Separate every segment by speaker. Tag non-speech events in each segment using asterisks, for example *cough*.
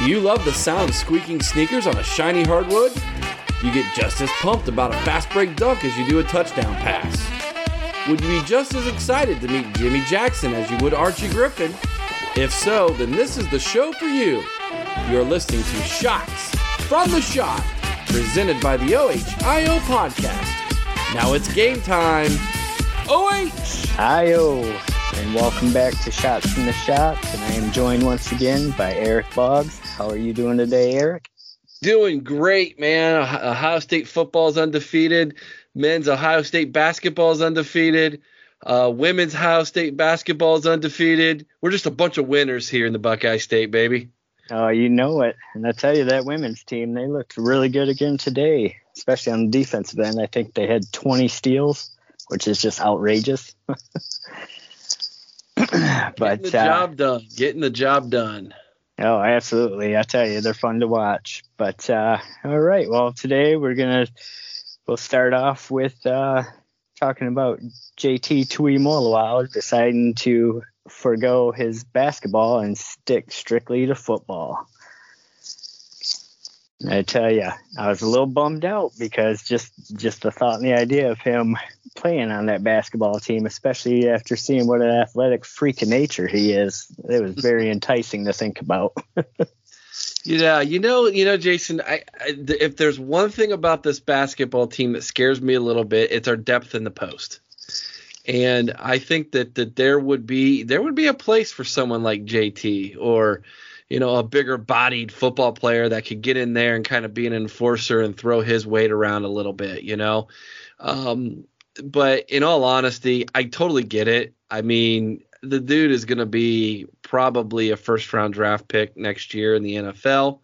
Speaker 1: Do you love the sound of squeaking sneakers on a shiny hardwood? You get just as pumped about a fast break dunk as you do a touchdown pass. Would you be just as excited to meet Jimmy Jackson as you would Archie Griffin? If so, then this is the show for you. You're listening to Shots from the Schott, presented by the OHIO podcast. Now it's game time.
Speaker 2: OHIO. And welcome back to Shots from the Schott. And I am joined once again by Eric Boggs. How are you doing today, Eric?
Speaker 1: Doing great, man. Ohio State football is undefeated. Men's Ohio State basketball is undefeated. Uh, women's Ohio State basketball is undefeated. We're just a bunch of winners here in the Buckeye State, baby.
Speaker 2: Oh, you know it. And I tell you, that women's team, they looked really good again today, especially on the defensive end. I think they had 20 steals, which is just outrageous. *laughs* but
Speaker 1: Getting the
Speaker 2: uh,
Speaker 1: job done. Getting the job done.
Speaker 2: Oh, absolutely. I tell you, they're fun to watch. But uh, all right. Well, today we're gonna we'll start off with uh, talking about JT Tuimoloau deciding to forego his basketball and stick strictly to football. I tell you, I was a little bummed out because just just the thought and the idea of him playing on that basketball team, especially after seeing what an athletic freak of nature he is, it was very *laughs* enticing to think about. *laughs*
Speaker 1: Yeah, you know, you know, Jason. I, I, if there's one thing about this basketball team that scares me a little bit, it's our depth in the post. And I think that that there would be there would be a place for someone like JT or you know a bigger bodied football player that could get in there and kind of be an enforcer and throw his weight around a little bit, you know. Um, but in all honesty, I totally get it. I mean, the dude is going to be probably a first round draft pick next year in the NFL.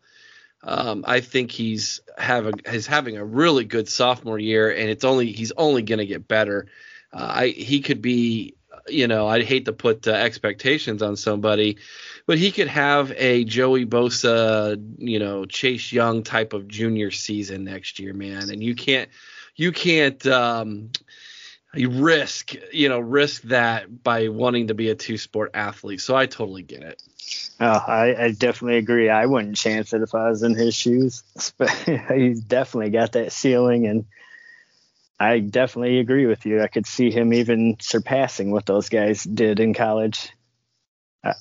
Speaker 1: Um, I think he's having he's having a really good sophomore year, and it's only he's only going to get better. Uh, I he could be, you know, I'd hate to put uh, expectations on somebody, but he could have a Joey Bosa, you know, Chase Young type of junior season next year, man. And you can't you can't um, you risk you know risk that by wanting to be a two sport athlete. So I totally get it.
Speaker 2: Oh, I, I definitely agree. I wouldn't chance it if I was in his shoes. *laughs* He's definitely got that ceiling, and I definitely agree with you. I could see him even surpassing what those guys did in college.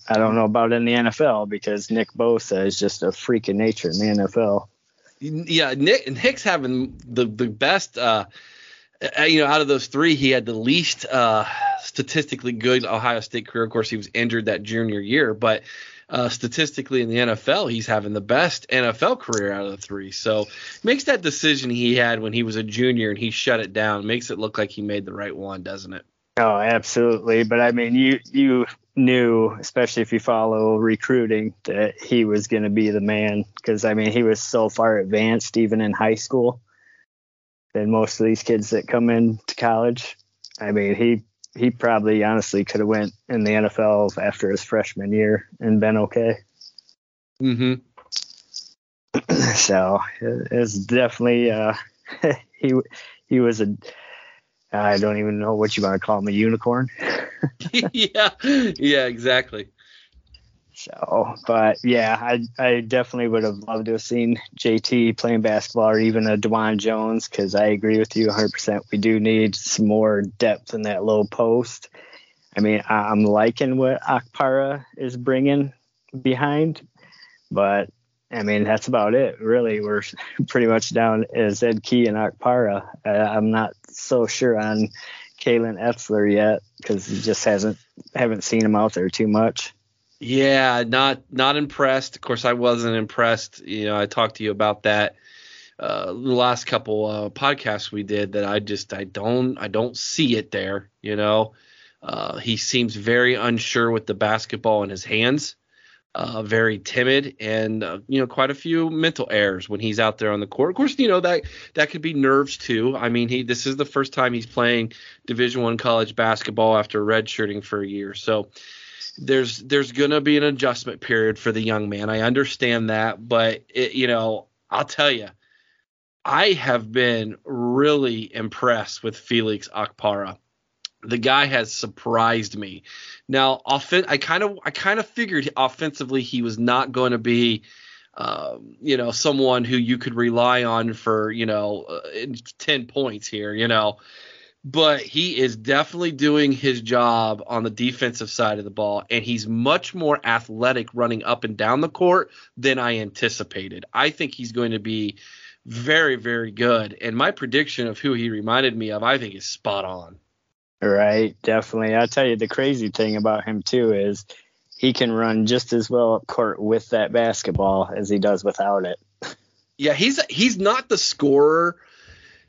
Speaker 2: I, don't know about in the NFL because Nick Bosa is just a freak of nature in the NFL.
Speaker 1: Yeah, Nick Nick's having the the best. Uh, uh, you know, out of those three, he had the least uh, statistically good Ohio State career. Of course, he was injured that junior year, but uh, statistically in the NFL, he's having the best NFL career out of the three. So makes that decision he had when he was a junior and he shut it down makes it look like he made the right one, doesn't it?
Speaker 2: Oh, absolutely. But I mean, you you knew, especially if you follow recruiting, that he was going to be the man because I mean, he was so far advanced even in high school than most of these kids that come into college. I mean, he he probably honestly could have went in the NFL after his freshman year and been okay.
Speaker 1: Mm-hmm. *clears throat*
Speaker 2: so it it's definitely uh, *laughs* he he was a I don't even know what you want to call him a unicorn. *laughs*
Speaker 1: yeah, yeah, exactly.
Speaker 2: So, but yeah, I I definitely would have loved to have seen JT playing basketball or even a Dawand Jones because I agree with you 100%. We do need some more depth in that low post. I mean, I'm liking what Okpara is bringing behind, but I mean that's about it. Really, we're *laughs* pretty much down as Ed Key and Okpara. Uh, I'm not so sure on Kalen Etzler yet because he just hasn't haven't seen him out there too much.
Speaker 1: Yeah, not not impressed. Of course, I wasn't impressed. You know, I talked to you about that uh, the last couple uh, podcasts we did. That I just I don't I don't see it there. You know, uh, he seems very unsure with the basketball in his hands. Uh, very timid and uh, you know quite a few mental errors when he's out there on the court. Of course, you know that that could be nerves too. I mean, he this is the first time he's playing Division One college basketball after redshirting for a year. So there's there's gonna be an adjustment period for the young man. I understand that, but it, you know, I'll tell you, I have been really impressed with Felix Okpara. The guy has surprised me. Now, I kind of I kind of figured offensively he was not going to be um, you know, someone who you could rely on for, you know, uh, 10 points here, you know. But he is definitely doing his job on the defensive side of the ball, and he's much more athletic running up and down the court than I anticipated. I think he's going to be very, very good. And my prediction of who he reminded me of, I think, is spot on.
Speaker 2: Right, definitely. I'll tell you the crazy thing about him too is he can run just as well up court with that basketball as he does without it.
Speaker 1: Yeah, he's he's not the scorer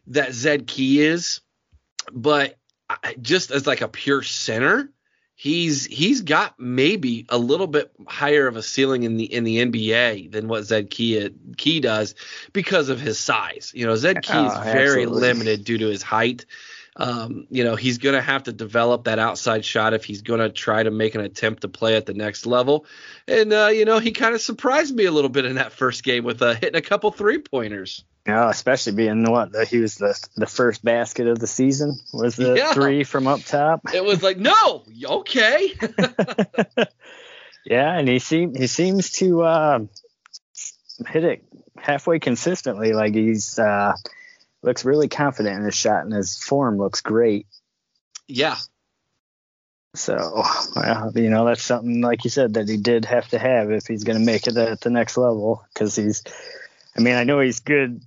Speaker 1: that Zed Key is, but just as like a pure center, he's he's got maybe a little bit higher of a ceiling in the in the NBA than what Zed Key Key does because of his size. You know, Zed Key oh, is very absolutely. limited due to his height. Um, you know, he's going to have to develop that outside shot if he's going to try to make an attempt to play at the next level. And, uh, you know, he kind of surprised me a little bit in that first game with uh, hitting a couple three pointers.
Speaker 2: Yeah, especially being the what he was the the first basket of the season was the yeah. three from up top.
Speaker 1: It was like, no, okay. *laughs*
Speaker 2: yeah, and he seems he seems to uh, hit it halfway consistently. Like he's uh, looks really confident in his shot, and his form looks great.
Speaker 1: Yeah.
Speaker 2: So, well, you know, that's something like you said that he did have to have if he's going to make it at the next level. Because he's, I mean, I know he's good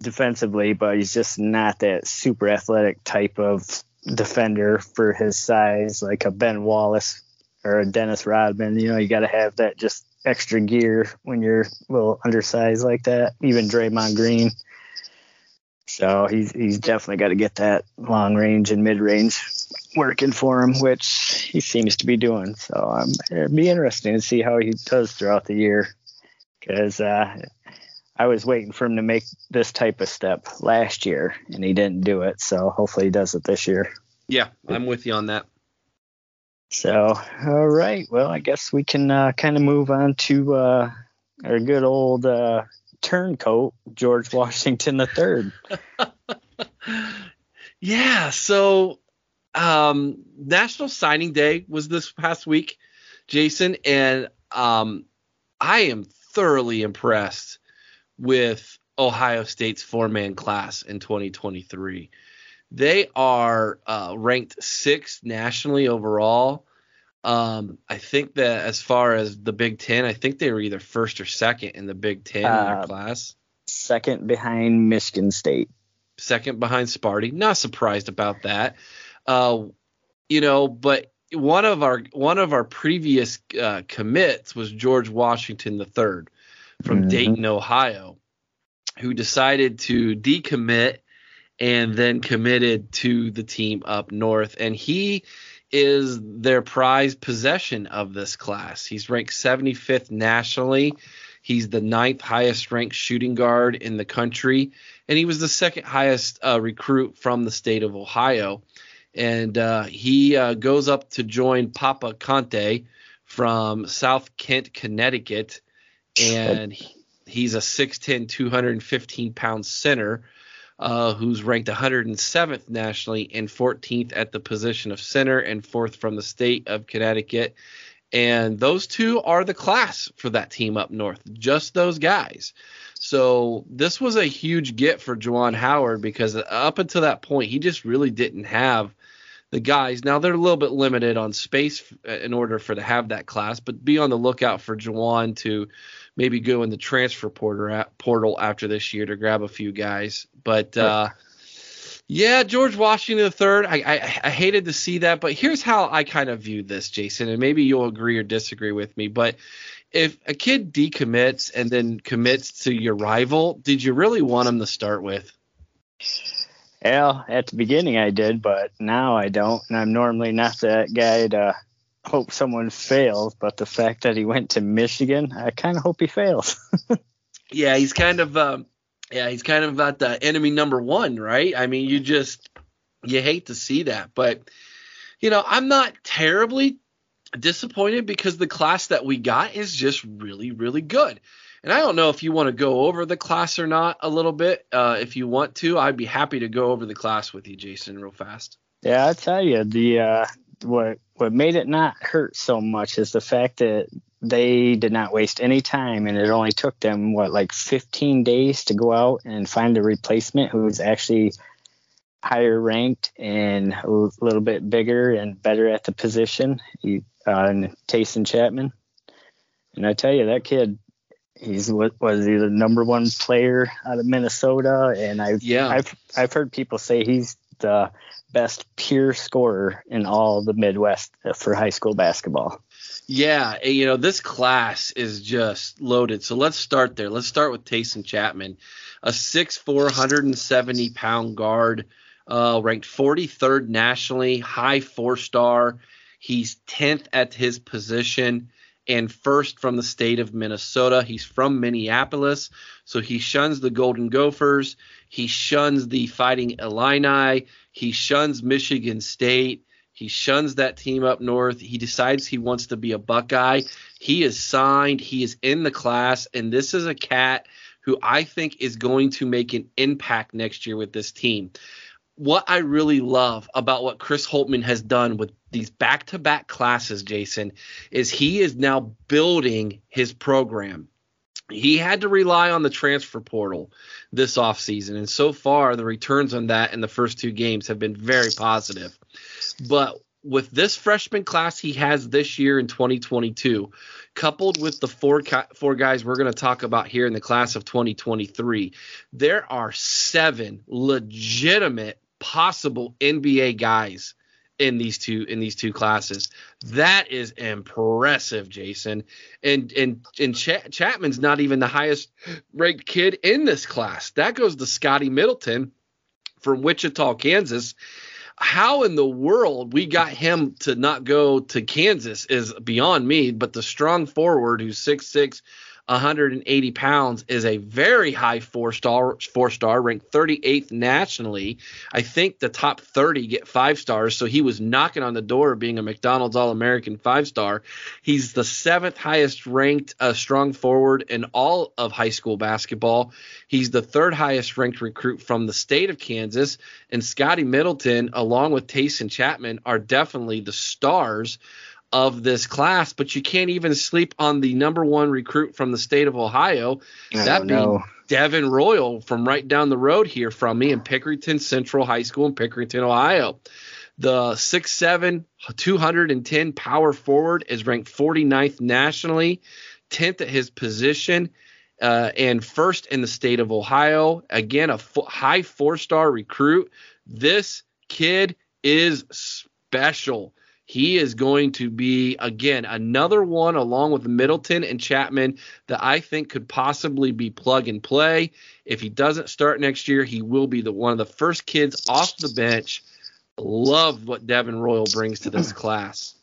Speaker 2: defensively, but he's just not that super athletic type of defender for his size, like a Ben Wallace or a Dennis Rodman. You know, you got to have that just extra gear when you're a little undersized like that. Even Draymond Green. So he's he's definitely got to get that long range and mid range working for him, which he seems to be doing. So um, it'd be interesting to see how he does throughout the year, because uh, I was waiting for him to make this type of step last year, and he didn't do it. So hopefully he does it this year.
Speaker 1: Yeah, I'm with you on that.
Speaker 2: So all right, well I guess we can uh, kind of move on to uh, our good old uh, turncoat, George Washington III. *laughs*
Speaker 1: yeah, so um, National Signing Day was this past week, Jason, and um, I am thoroughly impressed with Ohio State's four man class in 2023. They are uh, ranked sixth nationally overall. Um, I think that as far as the Big Ten, I think they were either first or second in the Big Ten uh, in their uh, class.
Speaker 2: Second behind Michigan State.
Speaker 1: Second behind Sparty. Not surprised about that. Uh, you know, but one of our one of our previous uh, commits was George Washington III from mm-hmm. Dayton, Ohio, who decided to decommit and then committed to the team up north, and he is their prized possession of this class. He's ranked 75th nationally. He's the ninth highest ranked shooting guard in the country, and he was the second highest uh, recruit from the state of Ohio. And uh, he uh, goes up to join Papa Kante from South Kent, Connecticut, and he's a 6'10", 215 pound center uh, who's ranked 107th nationally and 14th at the position of center and fourth from the state of Connecticut. And those two are the class for that team up north, just those guys. So this was a huge get for Juwan Howard because up until that point, he just really didn't have the guys. Now they're a little bit limited on space in order for to have that class, but be on the lookout for Juwan to maybe go in the transfer portal after this year to grab a few guys. But uh, yeah, George Washington III, I, I, I hated to see that, but here's how I kind of view this, Jason, and maybe you'll agree or disagree with me. But if a kid decommits and then commits to your rival, did you really want him to start with?
Speaker 2: Well, at the beginning I did, but now I don't, and I'm normally not that guy to hope someone fails, but the fact that he went to Michigan, I kind of hope he fails. *laughs*
Speaker 1: yeah, he's kind of um, yeah, he's kind of at the enemy number one, right? I mean, you just you hate to see that, but you know, I'm not terribly disappointed because the class that we got is just really, really good. And I don't know if you want to go over the class or not a little bit. Uh, if you want to, I'd be happy to go over the class with you, Jason, real fast.
Speaker 2: Yeah, I tell you, the uh, what what made it not hurt so much is the fact that they did not waste any time, and it only took them what like 15 days to go out and find a replacement who was actually higher ranked and a little bit bigger and better at the position. Uh, Taison Chatman, and I tell you that kid, he's what was he the number one player out of Minnesota, and I've yeah. I've I've heard people say he's the best pure scorer in all the Midwest for high school basketball.
Speaker 1: Yeah, you know, this class is just loaded. So let's start there. Let's start with Taison Chatman, a 6'4, 170 pound guard, uh, ranked 43rd nationally, high four star. He's 10th at his position and first from the state of Minnesota. He's from Minneapolis, so he shuns the Golden Gophers. He shuns the Fighting Illini. He shuns Michigan State. He shuns that team up north. He decides he wants to be a Buckeye. He is signed. He is in the class, and this is a cat who I think is going to make an impact next year with this team. What I really love about what Chris Holtmann has done with these back to back classes, Jason, is he is now building his program he had to rely on the transfer portal this offseason. And so far, the returns on that in the first two games have been very positive. But with this freshman class he has this year in 2022, coupled with the four four guys we're going to talk about here in the class of 2023, there are seven legitimate possible NBA guys in these two in these two classes. That is impressive, Jason. And and and Ch- Chatman's not even the highest ranked kid in this class. That goes to Scotty Middleton from Wichita, Kansas. How in the world we got him to not go to Kansas is beyond me. But the strong forward who's six six 180 pounds is a very high four star four star ranked 38th nationally. I think the top 30 get five stars so he was knocking on the door of being a mcdonald's all-american five star. He's the seventh highest ranked uh, strong forward in all of high school basketball. He's the third highest ranked recruit from the state of kansas and scotty middleton along with Taison Chatman are definitely the stars of this class, but you can't even sleep on the number one recruit from the state of Ohio.
Speaker 2: I that being know.
Speaker 1: Devin Royal from right down the road here from me in Pickerington Central High School in Pickerington, Ohio. The 6'7, 210 power forward is ranked 49th nationally, 10th at his position, uh, and first in the state of Ohio. Again, a fo- high four star recruit. This kid is special he is going to be again another one along with Middleton and Chatman that I think could possibly be plug and play. If he doesn't start next year, he will be the one of the first kids off the bench. Love what Devin Royal brings to this class.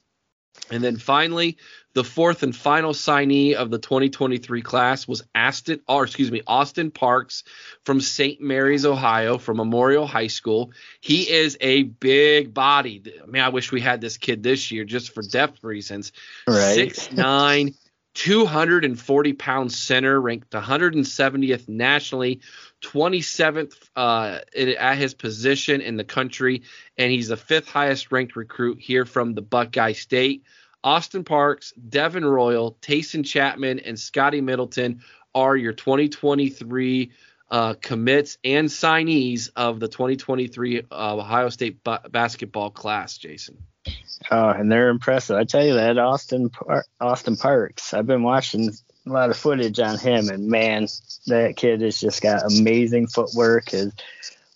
Speaker 1: And then finally, the fourth and final signee of the 2023 class was Aston, or excuse me, Austin Parks from St. Mary's, Ohio, from Memorial High School. He is a big body. I mean, I wish we had this kid this year just for depth reasons.
Speaker 2: Right.
Speaker 1: Six nine, 240 pound center, ranked 170th nationally, 27th uh, at his position in the country, and he's the fifth highest ranked recruit here from the Buckeye State. Austin Parks, Devin Royal, Taison Chatman, and Scotty Middleton are your 2023 uh, commits and signees of the 2023 uh, Ohio State basketball class, Jason.
Speaker 2: Oh, and they're impressive. I tell you that Austin Par- Austin Parks. I've been watching a lot of footage on him, and man, that kid has just got amazing footwork. His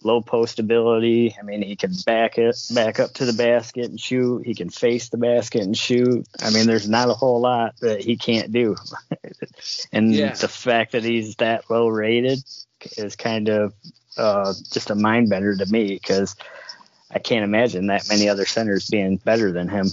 Speaker 2: low post ability. I mean, he can back it, back up to the basket and shoot. He can face the basket and shoot. I mean, there's not a whole lot that he can't do. *laughs* and yeah. the fact that he's that low rated is kind of uh, just a mind bender to me because I can't imagine that many other centers being better than him.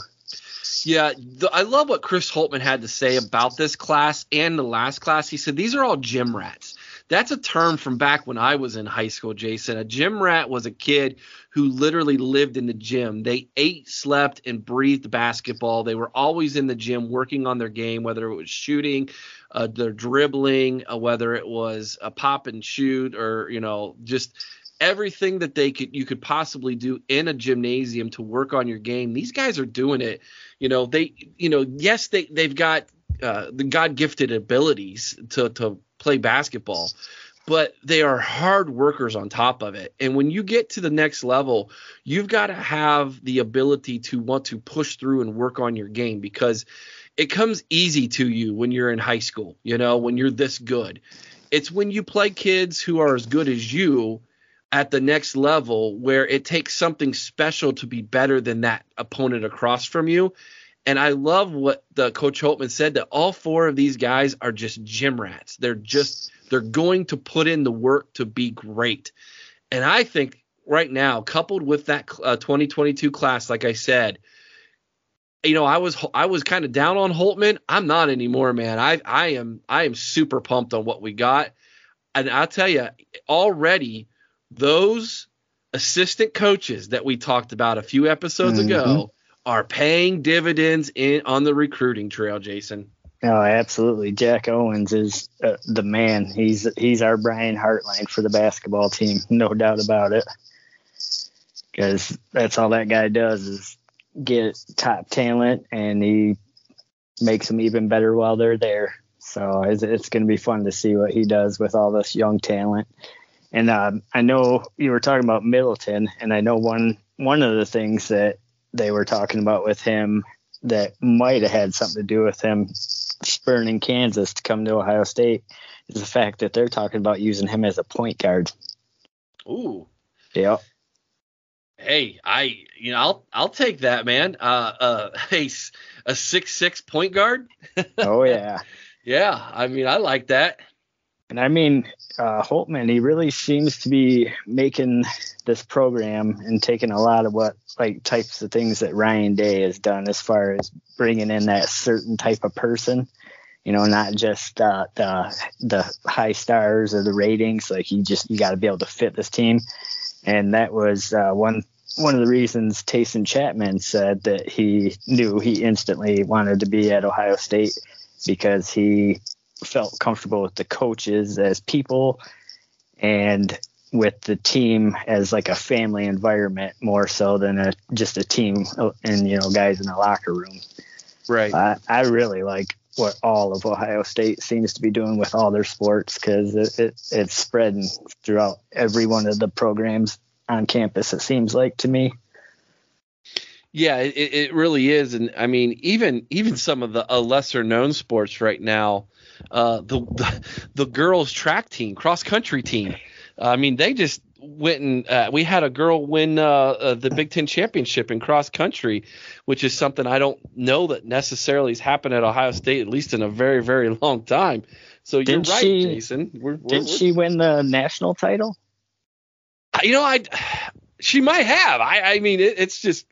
Speaker 1: Yeah, the, I love what Chris Holtmann had to say about this class and the last class. He said these are all gym rats. That's a term from back when I was in high school, Jason. A gym rat was a kid who literally lived in the gym. They ate, slept, and breathed basketball. They were always in the gym working on their game, whether it was shooting, uh, their dribbling, uh, whether it was a pop and shoot, or you know just everything that they could you could possibly do in a gymnasium to work on your game. These guys are doing it. You know they you know yes they they've got uh, the God gifted abilities to to play basketball, but they are hard workers on top of it. And when you get to the next level, you've got to have the ability to want to push through and work on your game because it comes easy to you when you're in high school, you know, when you're this good. It's when you play kids who are as good as you at the next level where it takes something special to be better than that opponent across from you. And I love what the coach Holtmann said that all four of these guys are just gym rats. They're just they're going to put in the work to be great. And I think right now, coupled with that uh, 2022 class, like I said, you know, I was I was kind of down on Holtmann. I'm not anymore, man. I I am I am super pumped on what we got. And I'll tell you, already those assistant coaches that we talked about a few episodes mm-hmm. ago are paying dividends in on the recruiting trail, Jason.
Speaker 2: Oh, absolutely. Jack Owens is uh, the man. He's he's our Brian Hartline for the basketball team, no doubt about it. Because that's all that guy does is get top talent, and he makes them even better while they're there. So it's, it's going to be fun to see what he does with all this young talent. And uh, I know you were talking about Middleton, and I know one one of the things that they were talking about with him that might have had something to do with him spurning Kansas to come to Ohio State is the fact that they're talking about using him as a point guard.
Speaker 1: Ooh.
Speaker 2: Yeah.
Speaker 1: Hey, I you know I'll I'll take that man. Uh uh *laughs* hey a six six point guard. *laughs*
Speaker 2: oh yeah.
Speaker 1: yeah, I mean I like that.
Speaker 2: And I mean, uh, Holtmann, he really seems to be making this program and taking a lot of what like types of things that Ryan Day has done as far as bringing in that certain type of person. You know, not just uh, the the high stars or the ratings. Like you just you got to be able to fit this team, and that was uh, one one of the reasons Taison Chatman said that he knew he instantly wanted to be at Ohio State because he felt comfortable with the coaches as people and with the team as like a family environment more so than a just a team and you know guys in the locker room.
Speaker 1: Right.
Speaker 2: I, I really like what all of Ohio State seems to be doing with all their sports because it, it, it's spreading throughout every one of the programs on campus. It seems like to me.
Speaker 1: Yeah, it, it really is, and I mean, even even some of the uh, lesser known sports right now, uh, the, the, the girls track team, cross country team. I mean, they just went and uh, we had a girl win uh, uh, the Big Ten championship in cross country, which is something I don't know that necessarily has happened at Ohio State, at least in a very very *laughs* long time. So you're didn't right, she, Jason.
Speaker 2: We're, we're, didn't we're, she win the national title?
Speaker 1: You know, I she might have. I I mean, it, it's just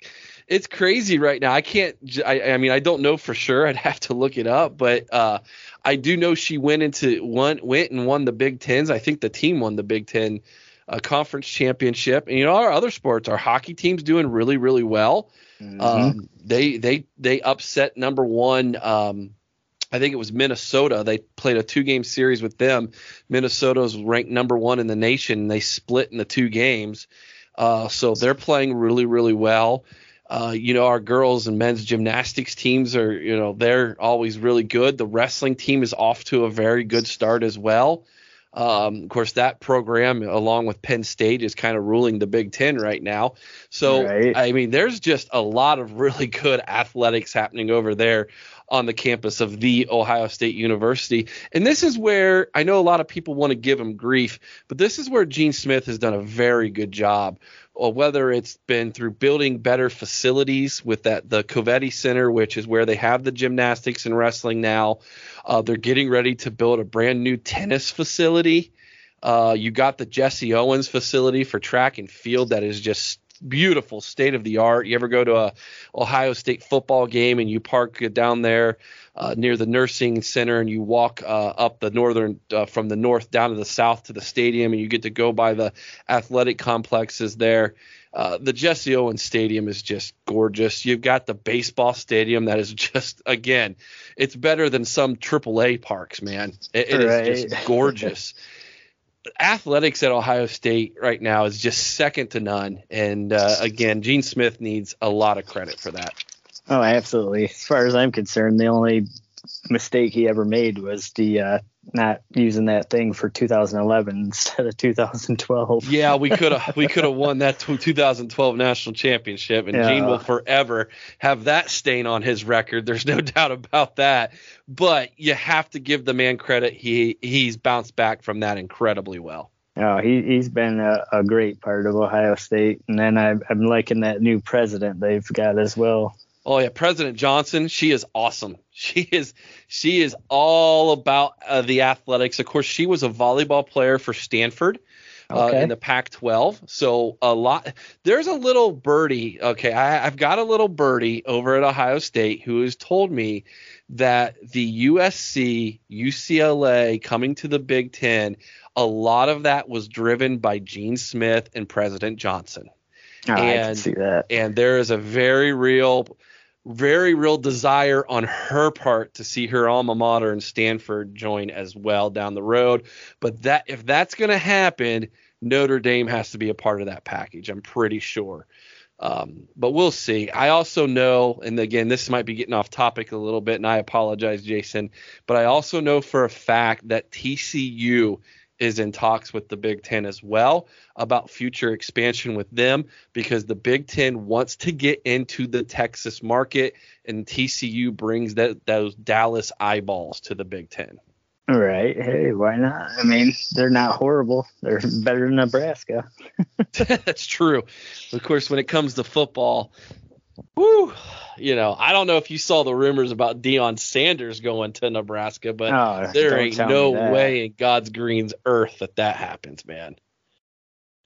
Speaker 1: it's crazy right now. I can't. I, I mean, I don't know for sure. I'd have to look it up, but uh, I do know she went into one went and won the Big Tens. I think the team won the Big Ten uh, conference championship. And you know, our other sports, our hockey team's doing really really well. Mm-hmm. Um, they they they upset number one. Um, I think it was Minnesota. They played a two game series with them. Minnesota's ranked number one in the nation. They split in the two games. Uh, so they're playing really, really well. Uh, you know, our girls and men's gymnastics teams are, you know, they're always really good. The wrestling team is off to a very good start as well. Um, of course, that program, along with Penn State, is kind of ruling the Big Ten right now. So, right. I mean, there's just a lot of really *laughs* good athletics happening over there on the campus of the Ohio State University. And this is where I know a lot of people want to give him grief, but this is where Gene Smith has done a very good job or whether it's been through building better facilities with that the Covelli Center, which is where they have the gymnastics and wrestling now. Uh, they're getting ready to build a brand new tennis facility. Uh, you got the Jesse Owens facility for track and field that is just beautiful, state of the art. You ever go to a Ohio State football game and you park down there uh, near the nursing center and you walk uh, up the northern uh, from the north down to the south to the stadium and you get to go by the athletic complexes there. Uh, the Jesse Owens Stadium is just gorgeous. You've got the baseball stadium that is *laughs* just again, it's better than some AAA parks, man. it, it right. is just *laughs* gorgeous. Athletics at Ohio State right now is just second to none. And uh, again, Gene Smith needs a lot of credit for that.
Speaker 2: Oh, absolutely. As far as I'm concerned, the only mistake he ever made was the uh, not using that thing for 2011 *laughs* instead of 2012.
Speaker 1: Yeah, we could have *laughs* we could have won that 2012 national championship, and yeah. Gene will forever have that stain on his record. There's no *laughs* doubt about that. But you have to give the man credit. He he's bounced back from that incredibly well.
Speaker 2: Oh, he he's been a, a great part of Ohio State, and then I, I'm liking that new president they've got as well.
Speaker 1: Oh yeah, President Johnson, she is awesome. *laughs* She is she is all about uh, the athletics. Of course, she was a volleyball player for Stanford. Uh, okay. in the Pac-12. So a lot. There's a little birdie. Okay, I, I've got a little birdie over at Ohio State who has told me that the USC, UCLA coming to the Big Ten, a lot of that was driven by Gene Smith and President Johnson.
Speaker 2: Oh, and, I can see that.
Speaker 1: And there is a very real very real desire on her part to see her alma mater and Stanford join as well down the road. But that if that's going to happen, Notre Dame has to be a part of that package. I'm pretty sure. Um, but we'll see. I also know, and again, this might be getting off topic a little bit, and I apologize, Jason, but I also know for a fact that TCU is in talks with the Big Ten as well about future expansion with them because the Big Ten wants to get into the Texas market and TCU brings that those Dallas eyeballs to the Big Ten.
Speaker 2: All right. Hey, why not? I mean, they're not horrible. They're better than Nebraska. *laughs*
Speaker 1: That's true. Of course, when it comes to football, whoo, you know, I don't know if you saw the rumors about Deion Sanders going to Nebraska, but oh, there ain't no way in God's green's earth that that happens, man.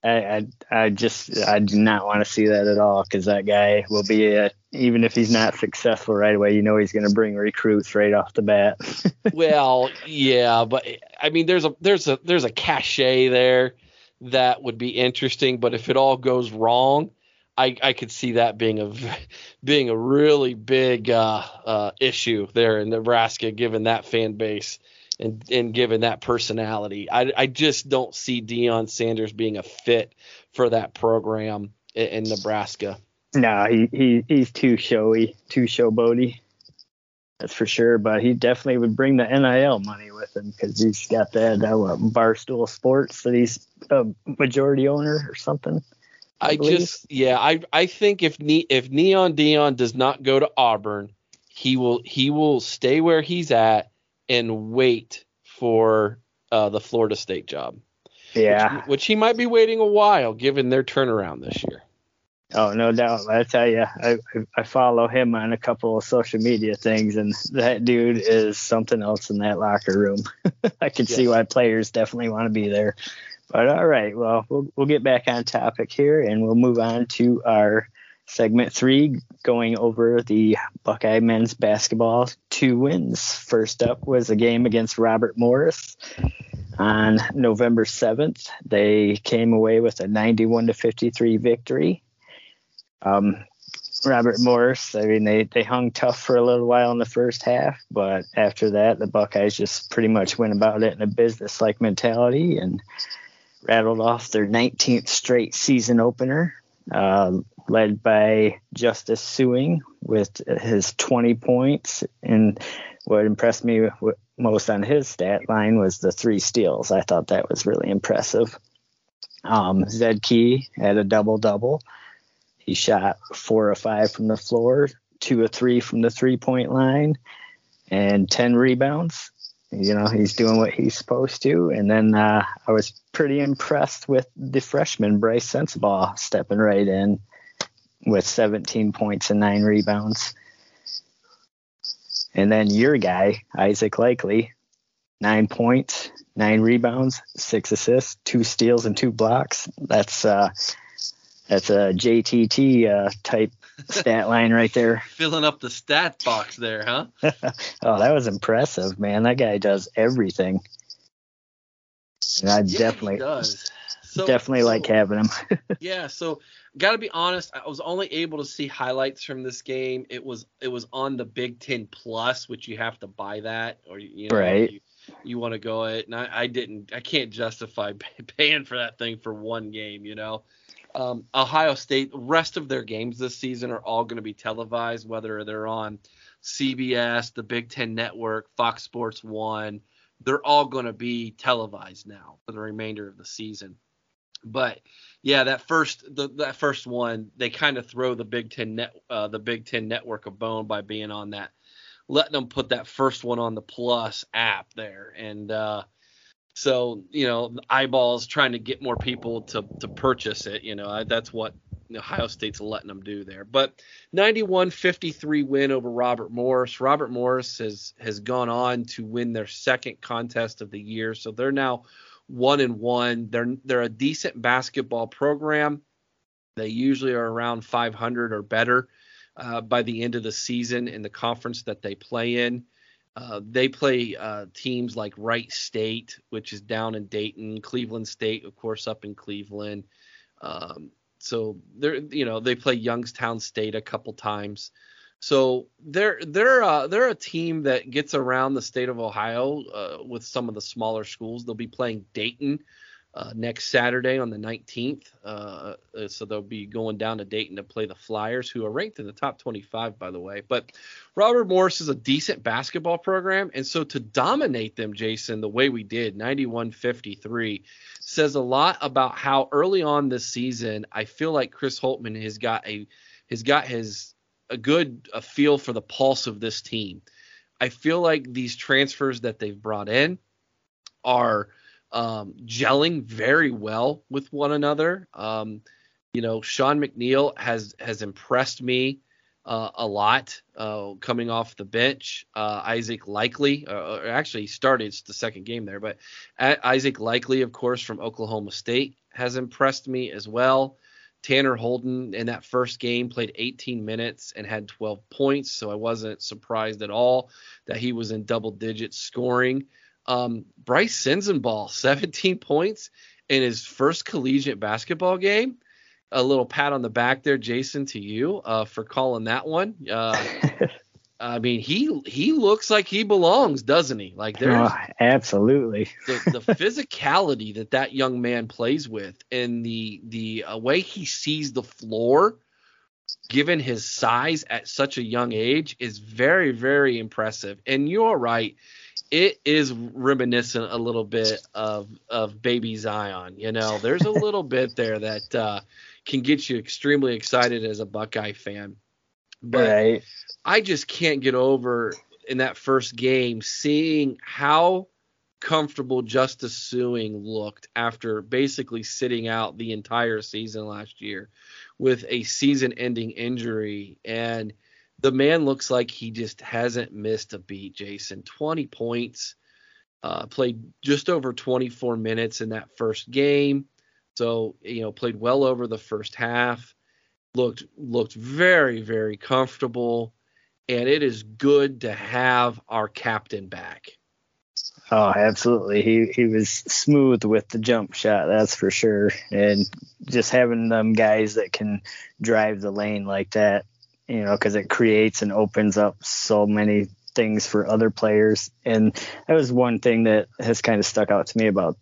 Speaker 2: I, I, I just I do not want to see that at all because that guy will be a, even if he's not successful right away, you know he's going to bring recruits right off the bat. *laughs*
Speaker 1: well, yeah, but I mean there's a there's a there's a cachet there that would be interesting, but if it all goes wrong, I, I could see that being a *laughs* being a really big uh, uh, issue there in Nebraska, given that fan base and and given that personality. I, I just don't see Deion Sanders being a fit for that program in, in Nebraska.
Speaker 2: No, he, he he's too showy, too showboaty. That's for sure. But he definitely would bring the NIL money with him because he's got that uh, Barstool Sports that he's a majority owner or something.
Speaker 1: I, I just yeah, I I think if ne- if Neon Deion does not go to Auburn, he will he will stay where he's at and wait for uh, the Florida State job.
Speaker 2: Yeah,
Speaker 1: which, which, he might be waiting a while given their turnaround this year.
Speaker 2: Oh, no doubt. I tell you, I I follow him on a couple of social media things, and that dude is something else in that locker room. *laughs* I can yes. see why players definitely want to be there. But all right, well, we'll we'll get back on topic here, and we'll move on to our segment three, going over the Buckeye men's basketball two wins. First up was a game against Robert Morris on November 7th. They came away with a 91 to 53 victory. Um, Robert Morris, I mean, they, they hung tough for a little while in the first half, but after that, the Buckeyes just pretty much went about it in a business like mentality and rattled off their 19th straight season opener, uh, led by Justice Sueing with his 20 points. And what impressed me most on his stat line was the three steals. I thought that was really impressive. Um, Zed Key had a double double. He shot four or five from the floor, two or three from the three point line, and 10 rebounds you know he's doing what he's supposed to. And then uh, I was pretty impressed with the freshman Brice Sensabaugh stepping right in with 17 points and nine rebounds. And then your guy Isaac Likely, nine points, nine rebounds, six assists, two steals, and two blocks. That's uh, that's a JTT uh, type stat line right there. *laughs*
Speaker 1: Filling up the stat box there, huh? *laughs*
Speaker 2: oh, that was impressive, man. That guy does everything. And I yeah, definitely does. So, definitely so, like having him. *laughs*
Speaker 1: yeah, so got to be honest, I was only able to see highlights from this game. It was it was on the Big Ten Plus, which you have to buy that, or you know,
Speaker 2: right.
Speaker 1: you, you want to go it. And I, I didn't, I can't justify paying for that thing for one game, you know um, Ohio State, rest of their games this season are all going to be televised, whether they're on CBS, the Big Ten Network, Fox Sports One. They're all going to be televised now for the remainder of the season. But yeah, that first the, that first one, they kind of throw the Big Ten net uh, the Big Ten Network a bone by being on that, letting them put that first one on the Plus app there, and uh, so you know eyeballs trying to get more people to to purchase it. You know that's what Ohio State's letting them do there. But 91-53 win over Robert Morris. Robert Morris has has gone on to win their second contest of the year, so they're now one and one. They're they're a decent basketball program. They usually are around 500 or better uh, by the end of the season in the conference that they play in. Uh, they play uh, teams like Wright State, which is down in Dayton, Cleveland State, of course, up in Cleveland. Um, so they're you know they play Youngstown State a couple times. So they're they're uh, they're a team that gets around the state of Ohio uh, with some of the smaller schools. They'll be playing Dayton uh, next Saturday on the 19th. Uh, uh, so they'll be going down to Dayton to play the Flyers, who are ranked in the top 25, by the way. But Robert Morris is a decent basketball program, and so to dominate them, Jason, the way we did, 91-53, says a lot about how early on this season I feel like Chris Holtmann has got a has got his a good a feel for the pulse of this team. I feel like these transfers that they've brought in are um, gelling very well with one another. Um, you know, Sean McNeil has has impressed me uh, a lot uh, coming off the bench. Uh, Isaac Likely, uh, actually started the second game there, but Isaac Likely, of course, from Oklahoma State, has impressed me as well. Tanner Holden in that first game played 18 minutes and had 12 points, so I wasn't surprised at all that he was in double digits scoring. Um, Brice Sensabaugh, 17 points in his first collegiate basketball game. A little pat on the back there, Jason, to you uh, for calling that one. Uh, *laughs* I mean, he he looks like he belongs, doesn't he? Like there's oh,
Speaker 2: absolutely *laughs*
Speaker 1: the, the physicality that that young man plays with, and the the uh, way he sees the floor, given his size at such a young age, is very very impressive. And you're right, it is reminiscent a little bit of of baby Zion. You know, there's a *laughs* little bit there that uh, can get you extremely excited as a Buckeye fan. But right. I just can't get over in that first game seeing how comfortable Justice Sueing looked after basically sitting out the entire season last year with a season ending injury. And the man looks like he just hasn't missed a beat, Jason. 20 points, uh, played just over 24 minutes in that first game. So, you know, played well over the first half looked looked very very comfortable, and it is good to have our captain back.
Speaker 2: Oh, absolutely. He he was smooth with the jump shot, that's for sure. And just having them guys that can drive the lane like that, you know, because it creates and opens up so many things for other players. And that was one thing that has kind of stuck out to me about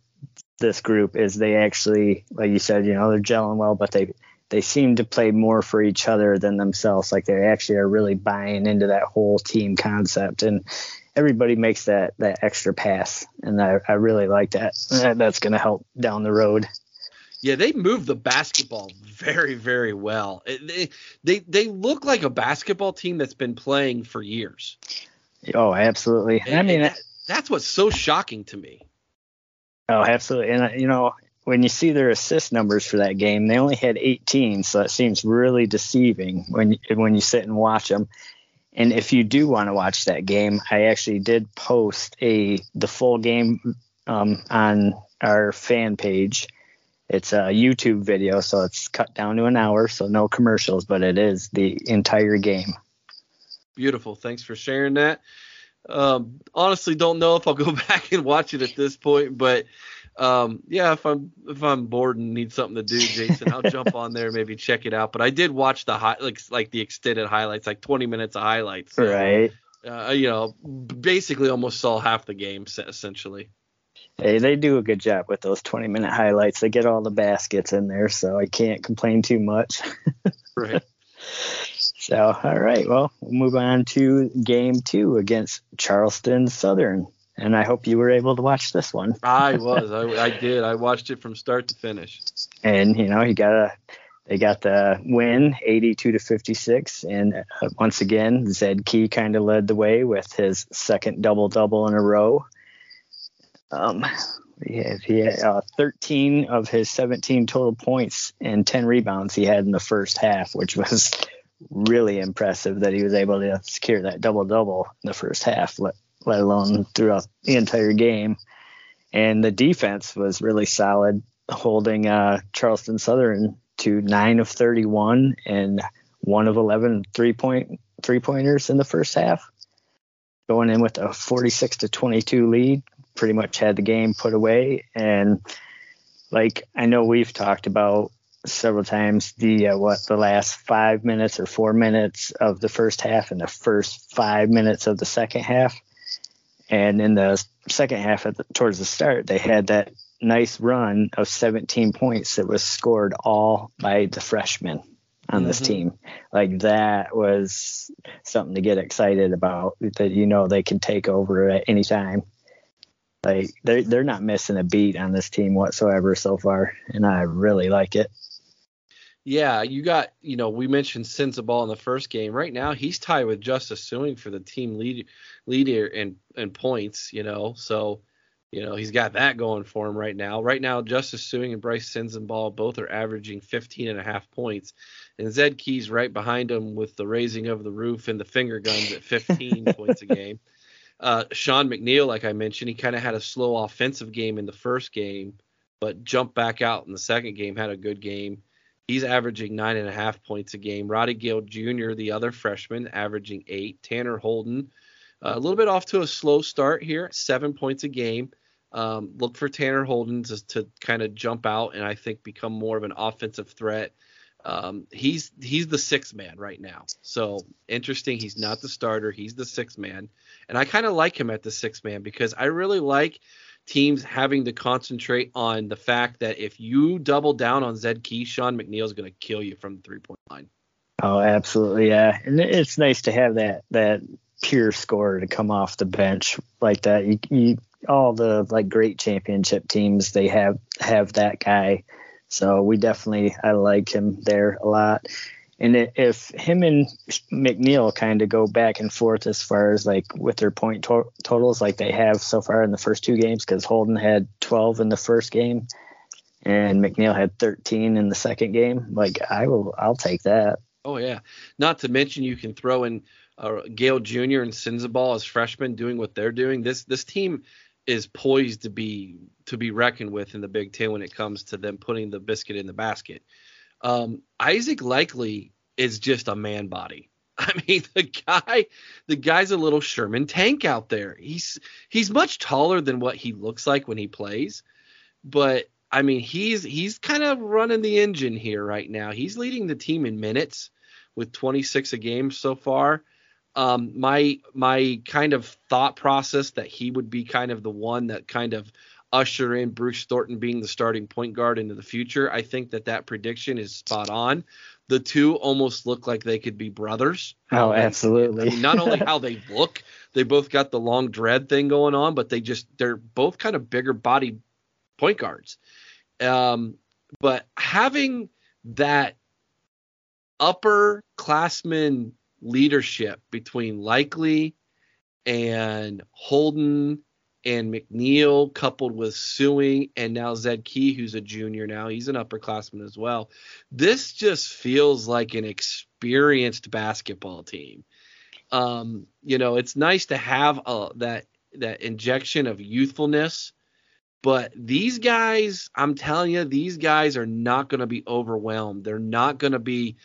Speaker 2: this group is they actually, like you said, you know, they're gelling well, but they they seem to play more for each other than themselves. Like they actually are really buying into that whole team concept, and everybody makes that that extra pass, and I, I really like that. That's going to help down the road.
Speaker 1: Yeah, they move the basketball very, very well. They, they they look like a basketball team that's been playing for years.
Speaker 2: Oh, absolutely. And, I mean, that,
Speaker 1: that's what's so shocking to me.
Speaker 2: Oh, absolutely. And you know, when you see their assist numbers for that game, they only had 18, so it seems really deceiving when when you sit and watch them. And if you do want to watch that game, I actually did post a the full game um, on our fan page. It's a YouTube video, so it's cut down to an hour, so no commercials, but it is the entire game.
Speaker 1: Beautiful. Thanks for sharing that. Um, honestly, don't know if I'll go *laughs* back and watch it at this point, but um, yeah, if I'm if I'm bored and need something to do, Jason, I'll jump *laughs* on there maybe check it out. But I did watch the high like like the extended highlights, like 20 minutes of highlights.
Speaker 2: So, right.
Speaker 1: Uh, you know, basically almost saw half the game essentially.
Speaker 2: Hey, they do a good job with those 20 minute highlights. They get all the baskets in there, so I can't complain too much. *laughs*
Speaker 1: right.
Speaker 2: So, all right, well, we'll move on to game two against Charleston Southern. And I hope you were able to watch this one.
Speaker 1: I *laughs* was. I, I did. I watched it from start to finish.
Speaker 2: And, you know, he got a they got the win 82 to 56 and uh, once again zed key kind of led the way with his second double double in a row um, he had, he had uh, 13 of his 17 total points and 10 rebounds he had in the first half which was *laughs* really impressive that he was able to secure that double double in the first half let, let alone throughout the entire game and the defense was really solid holding uh, charleston southern to nine of 31 and one of 11 three point three pointers in the first half. Going in with a 46 to 22 lead, pretty much had the game put away. And like I know we've talked about several times the uh, what the last five minutes or four minutes of the first half and the first five minutes of the second half. And in the second half, the, towards the start, they had that nice run of 17 points that was scored all by the freshmen on mm-hmm. this team. Like that was something to get excited about that you know they can take over at any time. Like they they're not missing a beat on this team whatsoever so far, and I really like it.
Speaker 1: Yeah, you got you know we mentioned Sensabaugh in the first game. Right now he's tied with Justice Sueing for the team lead leader in in points. You know, so you know, he's got that going for him right now. Right now, Justice Sueing and Brice Sensabaugh both are averaging 15 and a half points. And Zed Key's right behind him with the raising of the roof and the finger guns at 15 *laughs* points a game. Uh, Sean McNeil, like I mentioned, he kind of had a slow offensive game in the first game, but jumped back out in the second game, had a good game. He's averaging nine and a half points a game. Roddy Gayle Jr., the other freshman, averaging eight. Tanner Holden, uh, a little bit off to a slow start here, seven points a game. Um, look for Tanner Holden to, to kind of jump out and I think become more of an offensive threat. Um, he's he's the sixth man right now. So interesting. He's not the starter. He's the sixth man, and I kind of like him at the sixth man because I really like teams having to concentrate on the fact that if you double down on Zed Key, Sean McNeil is going to kill you from the three point line.
Speaker 2: Oh, absolutely, yeah. And it's nice to have that that pure scorer to come off the bench like that. You, you all the like great championship teams they have have that guy. So we definitely I like him there a lot. And if him and McNeil kind of go back and forth as far as like with their point to- totals, like they have so far in the first two games, because Holden had 12 in the first game and McNeil had 13 in the second game. Like I will, I'll take that.
Speaker 1: Oh yeah. Not to mention you can throw in uh, Gayle Jr. and Sensabaugh as freshmen doing what they're doing. This this team is poised to be to be reckoned with in the Big Ten when it comes to them putting the biscuit in the basket. Um, Isaac Likely is just a man body. *laughs* I mean, the guy, the guy's a little Sherman tank out there. He's he's much taller than what he looks like when he plays, but I mean, he's he's kind of running the engine here right now. He's leading the team in minutes with 26 a game so far um, my my kind of thought process that he would be kind of the one that kind of usher in Bruce Thornton being the starting point guard into the future. I think that that prediction is spot on. The two almost look like they could be brothers.
Speaker 2: Oh, absolutely.
Speaker 1: I mean, not only *laughs* how they look, they both got the long dread thing going on, but they just they're both kind of bigger body point guards. Um, but having that upper classman leadership between Likely and Holden and McNeil, coupled with Sueing and now Zed Key, who's a junior now. He's an upperclassman as well. This just feels like an experienced basketball team. Um, you know, it's nice to have uh, that that injection of youthfulness, but these guys, I'm telling you, these guys are not going to be overwhelmed. They're not going to be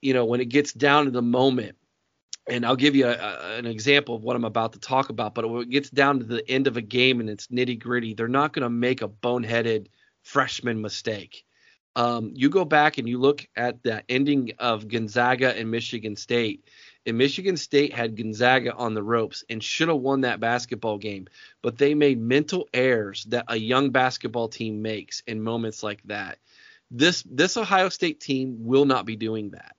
Speaker 1: you know, when it gets down to the moment, and I'll give you a, an example of what I'm about to talk about, but when it gets down to the end of a game and it's nitty gritty, they're not going to make a boneheaded freshman mistake. Um, you go back and you look at the ending of Gonzaga and Michigan State, and Michigan State had Gonzaga on the ropes and should have won that basketball game, but they made mental errors that a young basketball team makes in moments like that. This this Ohio State team will not be doing that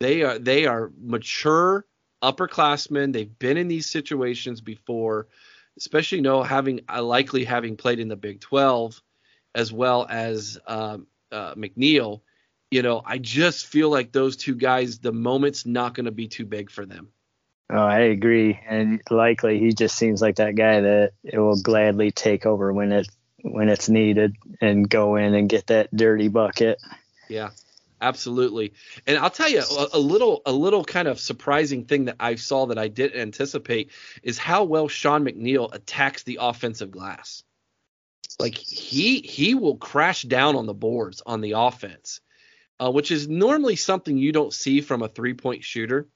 Speaker 1: They are they are mature upperclassmen. They've been in these situations before, especially you know having uh, likely having played in the Big 12 as well as um, uh, McNeil. You know, I just feel like those two guys, the moment's not going to be too big for them.
Speaker 2: Oh, I agree, and likely he just seems like that guy that it will gladly take over when it when it's needed and go in and get that dirty bucket.
Speaker 1: Yeah, absolutely. And I'll tell you a, a, little a little kind of surprising thing that I saw that I didn't anticipate is how well Sean McNeil attacks the offensive glass. Like he he will crash down on the boards on the offense, uh, which is normally something you don't see from a three point shooter.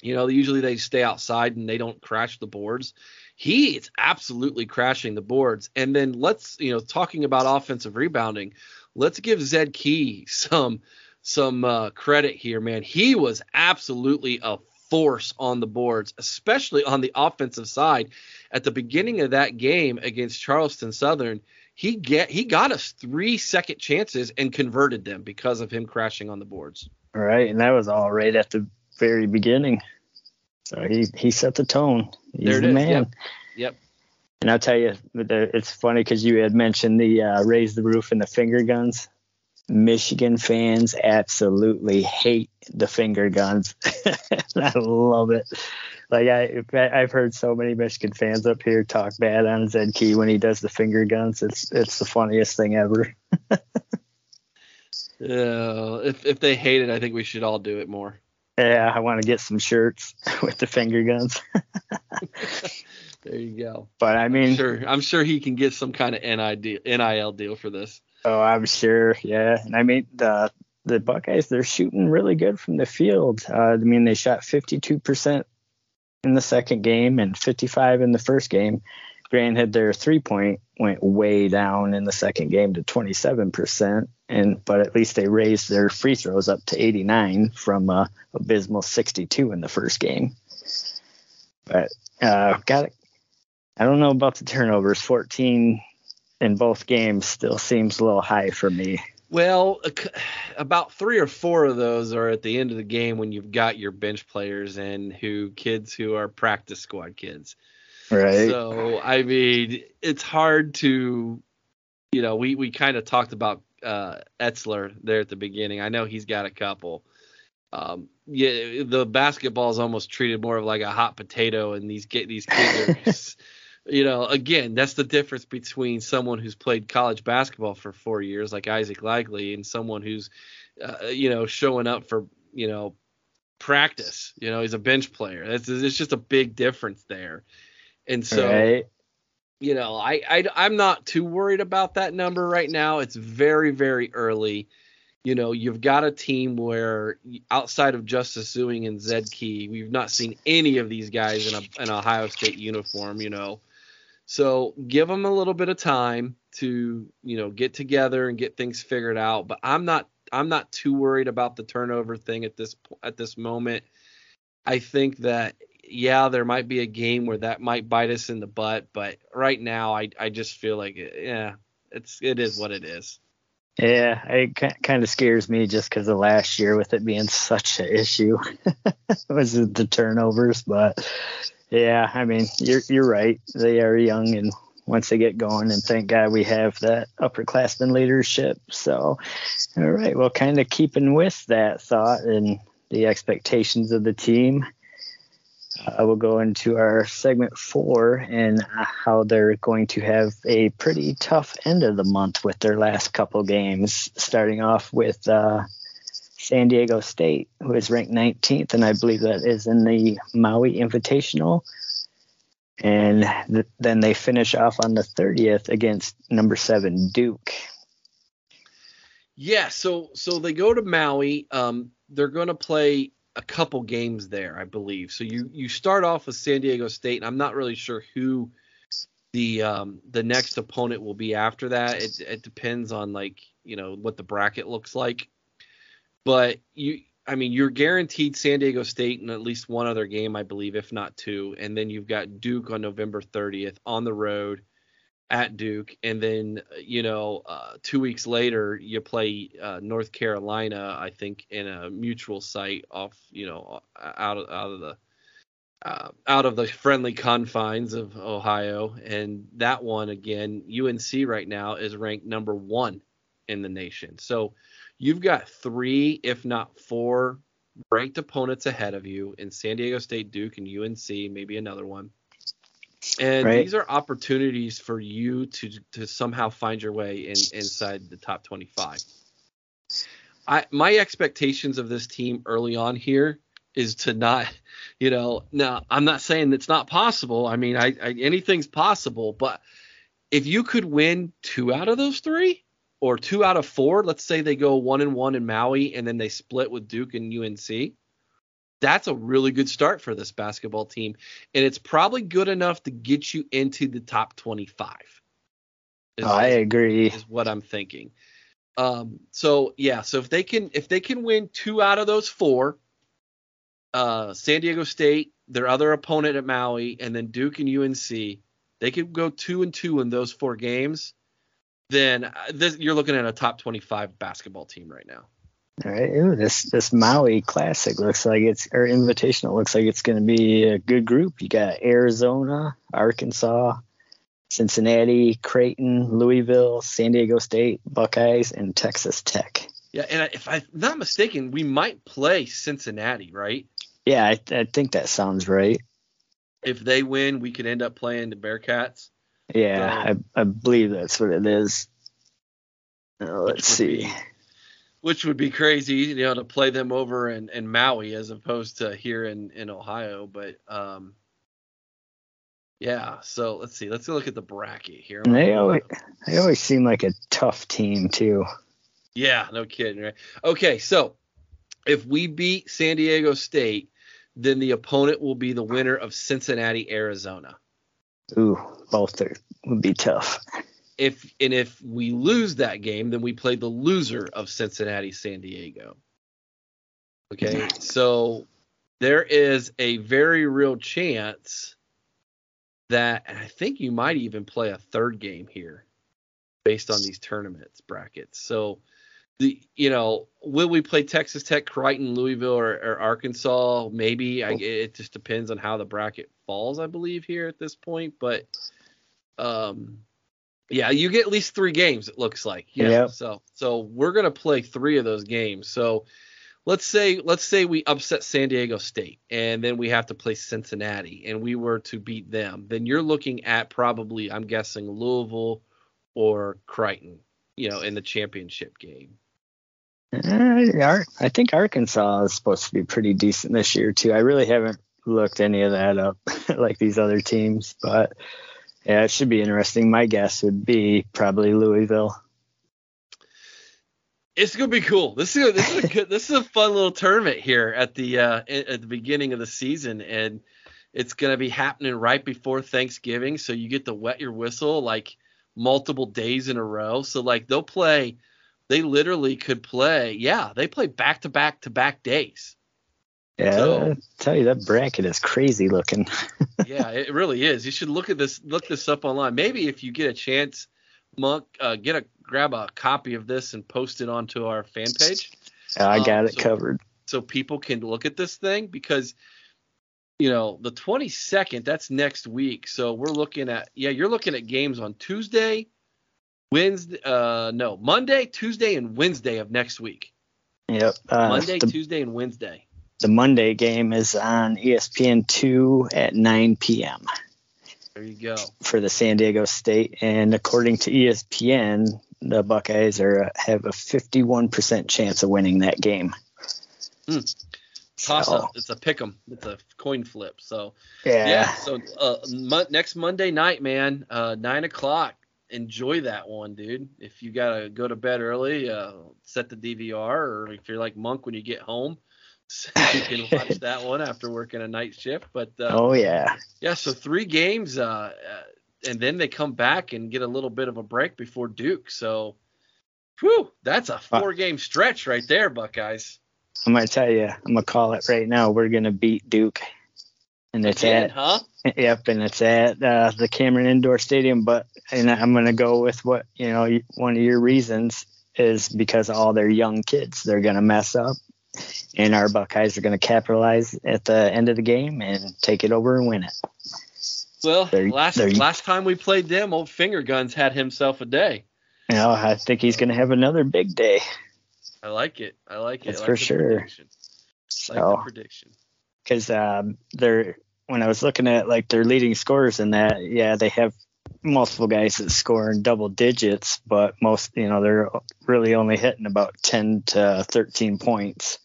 Speaker 1: You know, usually they stay outside and they don't crash the boards. He is absolutely crashing the boards. And then let's, you know, talking about offensive rebounding, let's give Zed Key *laughs* some some uh, credit here, man. He was absolutely a force on the boards, especially on the offensive side. At the beginning of that game against Charleston Southern, he get he got us three second chances and converted them because of him crashing on the boards.
Speaker 2: Right, and that was all right at the very beginning. So he he set the tone. He's there the is. man.
Speaker 1: Yep. yep.
Speaker 2: And I'll tell you, it's funny because you had mentioned the uh, raise the roof and the finger guns. Michigan fans absolutely hate the finger guns. *laughs* I love it. Like I, I've heard so many Michigan fans up here talk bad on Zed Key when he does the finger guns. It's it's the funniest thing ever. *laughs*
Speaker 1: Yeah, if if they hate it, I think we should all do it more.
Speaker 2: Yeah, I want to get some shirts *laughs* with the finger guns.
Speaker 1: there you go.
Speaker 2: But I mean,
Speaker 1: I'm sure I'm sure he can get some kind of NIL deal for this.
Speaker 2: Oh, I'm sure. Yeah, and I mean the the Buckeyes they're shooting really good from the field. Uh, I mean they shot 52% in the second game and 55 in the first game. Granted, their three point went way down in the second game to 27%, and but at least they raised their free throws up to 89 from uh, abysmal 62 in the first game. But uh, got I don't know about the turnovers. 14 in both games still seems a little high for me.
Speaker 1: Well, about three or four of those are at the end of the game when you've got your bench players and who kids who are practice squad kids.
Speaker 2: Right.
Speaker 1: So I mean, it's hard to, you know, we we kind of talked about uh, Etzler there at the beginning. I know he's got a couple. Um, yeah, the basketball is almost treated more of like a hot potato, and these get these kids are, *laughs* you know, again, that's the difference between someone who's played college basketball for four years, like Isaac Likely, and someone who's, uh, you know, showing up for, you know, practice. You know, he's a bench player. It's, it's just a big difference there. And so, right. you know, I, I I'm not too worried about that number right now. It's very very early. You know, you've got a team where outside of Justice Sueing and Zed Key, we've not seen any of these guys in a an Ohio State uniform. You know, so give them a little bit of time to you know get together and get things figured out. But I'm not I'm not too worried about the turnover thing at this at this moment. I think that yeah, there might be a game where that might bite us in the butt, but right now I I just feel like yeah, it's it is what it is.
Speaker 2: Yeah, it kind of scares me just because of last year with it being such an issue *laughs* was the turnovers. But yeah, I mean you're you're right. They are young, and once they get going, and thank God we have that upperclassman leadership. So, all right, well, kind of keeping with that thought and the expectations of the team uh, we'll go into our segment four and how they're going to have a pretty tough end of the month with their last couple games, starting off with uh, San Diego State, who is ranked 19th, and I believe that is in the Maui Invitational. And th- then they finish off on the 30th against number seven Duke.
Speaker 1: Yeah, so so they go to Maui. Um, they're going to play a couple games there, I believe. So you you start off with San Diego State, and I'm not really sure who the um, the next opponent will be after that. It it depends on like you know what the bracket looks like. But you, I mean, you're guaranteed San Diego State in at least one other game, I believe, if not two. And then you've got Duke on November 30th on the road. at Duke, and then you know uh, two weeks later you play uh, North Carolina, I think, in a mutual site off you know out of out of the uh, out of the friendly confines of Ohio, and that one again, UNC right now is ranked number one in the nation. So you've got three, if not four, ranked opponents ahead of you in San Diego State, Duke, and UNC, maybe another one. And right. these are opportunities for you to to somehow find your way in inside the top 25. I my expectations of this team early on here is to not, you know, now I'm not saying it's not possible. I mean, I, I anything's possible, but if you could win two out of those three or two out of four, let's say they go one and one in Maui and then they split with Duke and UNC, that's a really good start for this basketball team. And it's probably good enough to get you into the top 25.
Speaker 2: Is, oh, I agree.
Speaker 1: Is what I'm thinking. Um, so yeah, so if they can if they can win two out of those four, uh, San Diego State, their other opponent at Maui, and then Duke and UNC, they could go two and two in those four games. Then uh, this, you're looking at a top 25 basketball team right now.
Speaker 2: All right. Ooh, this this Maui Classic looks like it's or Invitational looks like it's going to be a good group. You got Arizona, Arkansas, Cincinnati, Creighton, Louisville, San Diego State, Buckeyes, and Texas Tech.
Speaker 1: Yeah, and if I'm not mistaken, we might play Cincinnati, right?
Speaker 2: Yeah, I, I think that sounds right.
Speaker 1: If they win, we could end up playing the Bearcats.
Speaker 2: Yeah, so, I, I believe that's what it is. Uh, let's see.
Speaker 1: Be, which would be crazy, you know, to play them over in, in Maui as opposed to here in, in Ohio. But um, yeah, so let's see. Let's look at the bracket here.
Speaker 2: They always, they always seem like a tough team too.
Speaker 1: Yeah, no kidding, right? Okay, so if we beat San Diego State, then the opponent will be the winner of Cincinnati, Arizona.
Speaker 2: Ooh, both are, would be tough.
Speaker 1: If and if we lose that game, then we play the loser of Cincinnati, San Diego. Okay, so there is a very real chance that I think you might even play a third game here based on these tournaments brackets. So the you know will we play Texas Tech, Creighton, Louisville, or, or Arkansas? Maybe I, oh. it just depends on how the bracket falls. I believe here at this point, but um, yeah, you get at least three games. It looks like yeah. Yep. So so we're gonna play three of those games. So let's say let's say we upset San Diego State and then we have to play Cincinnati and we were to beat them. Then you're looking at probably I'm guessing Louisville or Creighton, you know, in the championship game.
Speaker 2: Uh, I think Arkansas is supposed to be pretty decent this year too. I really haven't looked any of that up *laughs* like these other teams, but yeah, it should be interesting. My guess would be probably Louisville.
Speaker 1: It's gonna be cool. This is this is a good, this is a fun little tournament here at the uh, at the beginning of the season, and it's gonna be happening right before Thanksgiving, so you get to wet your whistle like multiple days in a row. So like they'll play they literally could play. Yeah, they play back to back to back days.
Speaker 2: Yeah, so, tell you that bracket is crazy looking. *laughs*
Speaker 1: yeah, it really is. You should look at this, look this up online. Maybe if you get a chance, Monk, uh, get a grab a copy of this and post it onto our fan page.
Speaker 2: I got um, it so, covered.
Speaker 1: So people can look at this thing because you know the 22nd that's next week. So we're looking at yeah, you're looking at games on Tuesday, Wednesday, uh, no, Monday, Tuesday, and Wednesday of next week.
Speaker 2: Yep.
Speaker 1: Uh, Monday, the, Tuesday, and Wednesday.
Speaker 2: The Monday game is on ESPN two at 9 p.m.
Speaker 1: There you go.
Speaker 2: For the San Diego State, and according to ESPN, the Buckeyes are have a 51% chance of winning that game.
Speaker 1: Hmm. Toss so, up. It's a pick 'em. It's a coin flip. So
Speaker 2: yeah.
Speaker 1: Yeah. So uh, mo- next Monday night, man, uh, nine o'clock enjoy that one, dude. If you gotta go to bed early, uh, set the DVR, or if you're like Monk when you get home, *laughs* you can watch *laughs* that one after working a night shift. But uh,
Speaker 2: oh yeah,
Speaker 1: yeah. So three games, uh, uh, and then they come back and get a little bit of a break before Duke. So, whew, that's a four game stretch right there, Buckeyes.
Speaker 2: I'm gonna tell you, I'm gonna call it right now. We're gonna beat Duke. and it's
Speaker 1: Again,
Speaker 2: at
Speaker 1: huh? *laughs*
Speaker 2: Yep, and it's at uh, the Cameron Indoor Stadium. But and I'm gonna go with what you know. One of your reasons is because all their young kids. They're gonna mess up, and our Buckeyes are gonna capitalize at the end of the game and take it over and win it.
Speaker 1: Well, last last time we played them, old Finger Guns had himself a day.
Speaker 2: You know, I think he's gonna have another big day.
Speaker 1: I like it. I like it.
Speaker 2: That's
Speaker 1: like
Speaker 2: for sure.
Speaker 1: Prediction. Like the
Speaker 2: So
Speaker 1: prediction.
Speaker 2: because um, they're when I was looking at like their leading scorers in that, yeah, they have multiple guys that score in double digits, but most, you know, they're really only hitting about 10 to 13 points.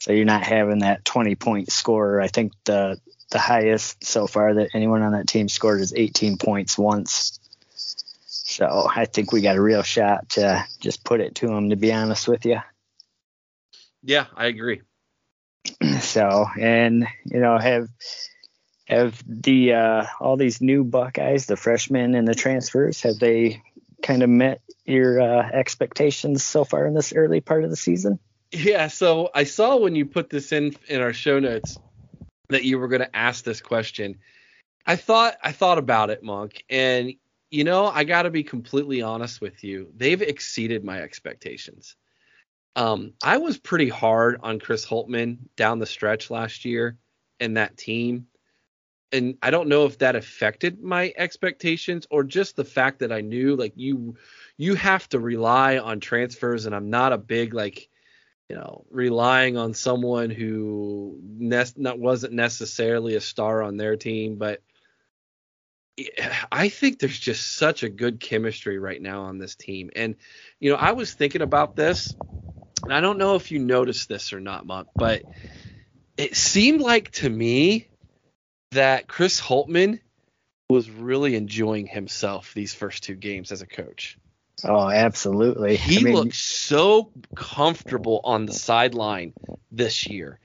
Speaker 2: So you're not having that 20 point score. I think the the highest so far that anyone on that team scored is 18 points once. So I think we got a real shot to just put it to them. To be honest with you.
Speaker 1: Yeah, I agree. *clears throat*
Speaker 2: so and you know have have the uh, all these new Buckeyes, the freshmen and the transfers, have they kind of met your uh, expectations so far in this early part of the season?
Speaker 1: Yeah, so I saw when you put this in in our show notes that you were going to ask this question. I thought I thought about it, Monk, and you know, I got to be completely honest with you. They've exceeded my expectations. Um, I was pretty hard on Chris Holtmann down the stretch last year and that team. And I don't know if that affected my expectations or just the fact that I knew like you you have to rely on transfers and I'm not a big like you know, relying on someone who ne- not wasn't necessarily a star on their team, but I think there's just such a good chemistry right now on this team. And you know, I was thinking about this, and I don't know if you noticed this or not, Monk, but it seemed like to me that Chris Holtmann was really enjoying himself these first two games as a coach.
Speaker 2: Oh, absolutely.
Speaker 1: He
Speaker 2: I mean,
Speaker 1: looks so comfortable on the sideline this year.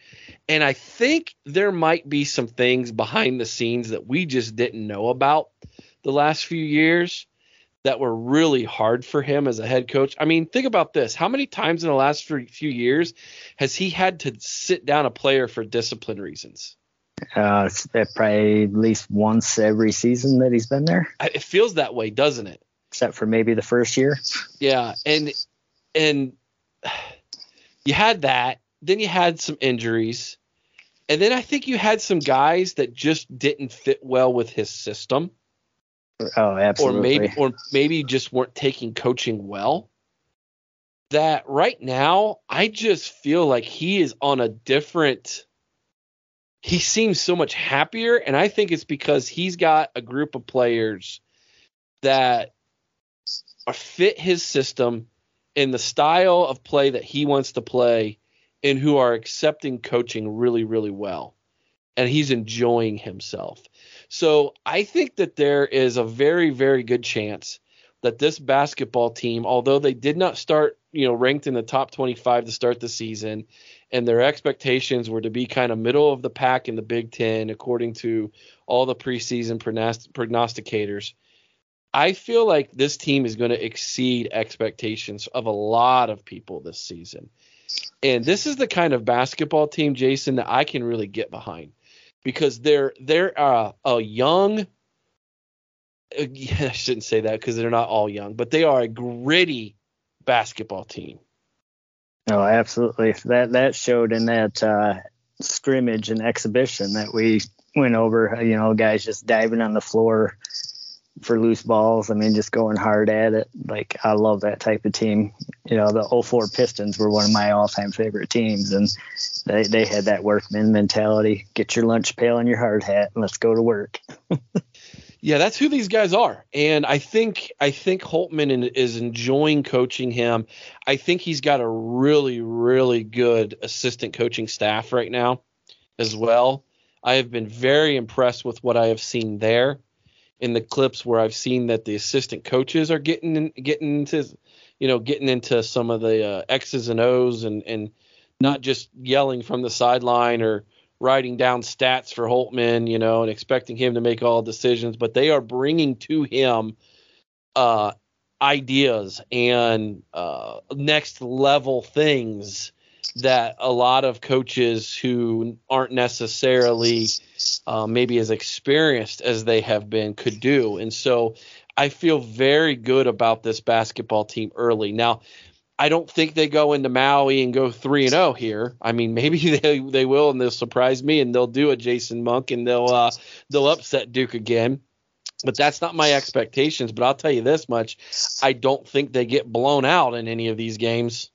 Speaker 1: And I think there might be some things behind the scenes that we just didn't know about the last few years that were really hard for him as a head coach. I mean, think about this. How many times in the last few years has he had to sit down a player for discipline reasons?
Speaker 2: uh, uh, probably at least once every season that he's been there,
Speaker 1: It feels that way, doesn't it?
Speaker 2: Except for maybe the first year.
Speaker 1: Yeah, and and you had that. Then you had some injuries, and then I think you had some guys that just didn't fit well with his system,
Speaker 2: Oh, absolutely.
Speaker 1: or maybe or maybe just weren't taking coaching well. That right now, I just feel like he is on a different. He seems so much happier, and I think it's because he's got a group of players that fit his system in the style of play that he wants to play and who are accepting coaching really, really well. And he's enjoying himself. So I think that there is a very, very good chance that this basketball team, although they did not start, you know, ranked in the top 25 to start the season, and their expectations were to be kind of middle of the pack in the Big Ten, according to all the preseason prognost- prognosticators. I feel like this team is going to exceed expectations of a lot of people this season. And this is the kind of basketball team, Jason, that I can really get behind because they're they're uh, a young. uh, *laughs* I shouldn't say that because they're not all young, but they are a gritty basketball team.
Speaker 2: Oh, absolutely. That that showed in that uh, scrimmage and exhibition that we went over. You know, guys just diving on the floor for loose balls. I mean, just going hard at it. Like I love that type of team. You know, the 04 Pistons were one of my all-time favorite teams, and they they had that workman mentality. Get your lunch pail and your hard hat, and let's go to work. *laughs*
Speaker 1: Yeah, that's who these guys are, and I think I think Holtmann is enjoying coaching him. I think he's got a really really good assistant coaching staff right now, as well. I have been very impressed with what I have seen there in the clips where I've seen that the assistant coaches are getting in, getting into you know getting into some of the uh, X's and O's and and not just yelling from the sideline or writing down stats for Holtmann, you know, and expecting him to make all decisions, but they are bringing to him uh, ideas and uh, next level things that a lot of coaches who aren't necessarily uh, maybe as experienced as they have been could do. And so I feel very good about this basketball team early. Now, I don't think they go into Maui and go three and zero oh here. I mean, *laughs* maybe they they will and they'll surprise me and they'll do a Jason Monk and they'll uh, they'll upset Duke again. But that's not my expectations. But I'll tell you this much: I don't think they get blown out in any of these games.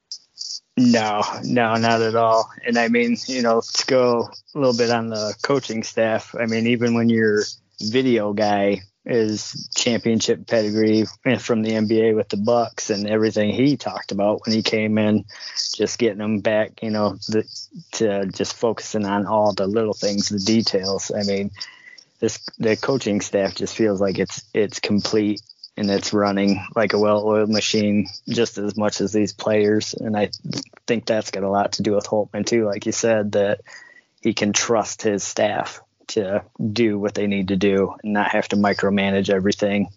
Speaker 2: No, no, not at all. And I mean, you know, to go a little bit on the coaching staff. I mean, even when your video guy is championship pedigree from the NBA with the Bucks and everything he talked about when he came in, just getting them back, you know, the, to just focusing on all the little things, the details. I mean, this the coaching staff just feels like it's it's complete and it's running like a well-oiled machine just as much as these players. And I think that's got a lot to do with Holtmann too, like you said, that he can trust his staff to do what they need to do and not have to micromanage everything.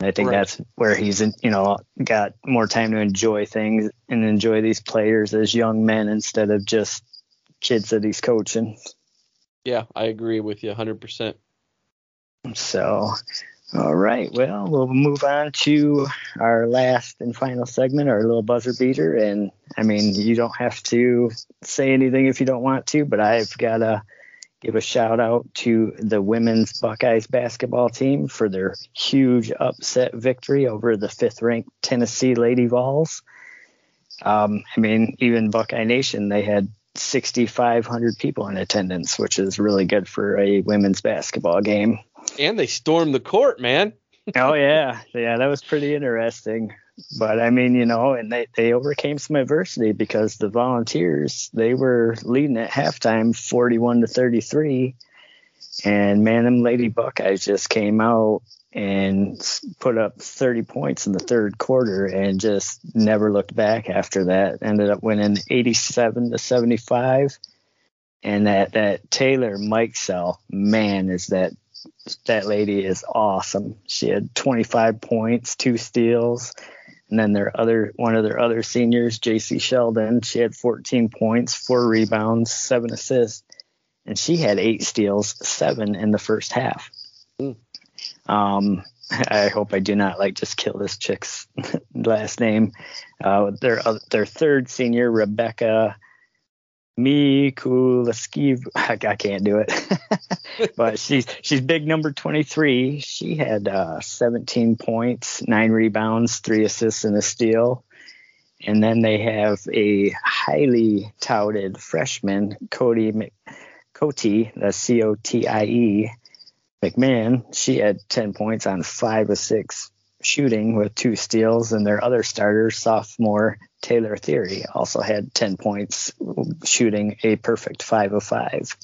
Speaker 2: I think right. that's where he's, you know, got more time to enjoy things and enjoy these players as young men instead of just kids that he's coaching.
Speaker 1: Yeah, I agree with you 100%.
Speaker 2: So, all right. Well, we'll move on to our last and final segment, our little buzzer beater. And I mean, you don't have to say anything if you don't want to, but I've got to give a shout out to the women's Buckeyes basketball team for their huge upset victory over the fifth ranked Tennessee Lady Vols. Um, I mean, even Buckeye Nation, they had 6,500 people in attendance, which is really good for a women's basketball game.
Speaker 1: And they stormed the court, man.
Speaker 2: oh yeah, yeah, that was pretty interesting. But I mean, you know, and they, they overcame some adversity because the volunteers they were leading at halftime 41 to 33 and man them lady buckeyes just came out and put up 30 points in the third quarter and just never looked back after that. Ended up winning 87 to 75 and that that taylor Mikesell man is that that lady is awesome she had 25 points two steals and then their other one of their other seniors, Jacy Sheldon, she had 14 points, four rebounds, seven assists, and she had eight steals, seven in the first half. Mm. Um, *laughs* I hope I do not like just kill this chick's *laughs* last name. Uh, their uh, their third senior, Rebecca Mikulaskiv. I, I can't do it, *laughs* but she's she's big number 23. She had uh, 17 points, nine rebounds, three assists, and a steal. And then they have a highly touted freshman, Cody Mc, Cotie, the C O T I E McMahon. She had 10 points on five of six shooting with two steals, and their other starter, sophomore Taylor Thierry, also had 10 points shooting a perfect 5 of 5.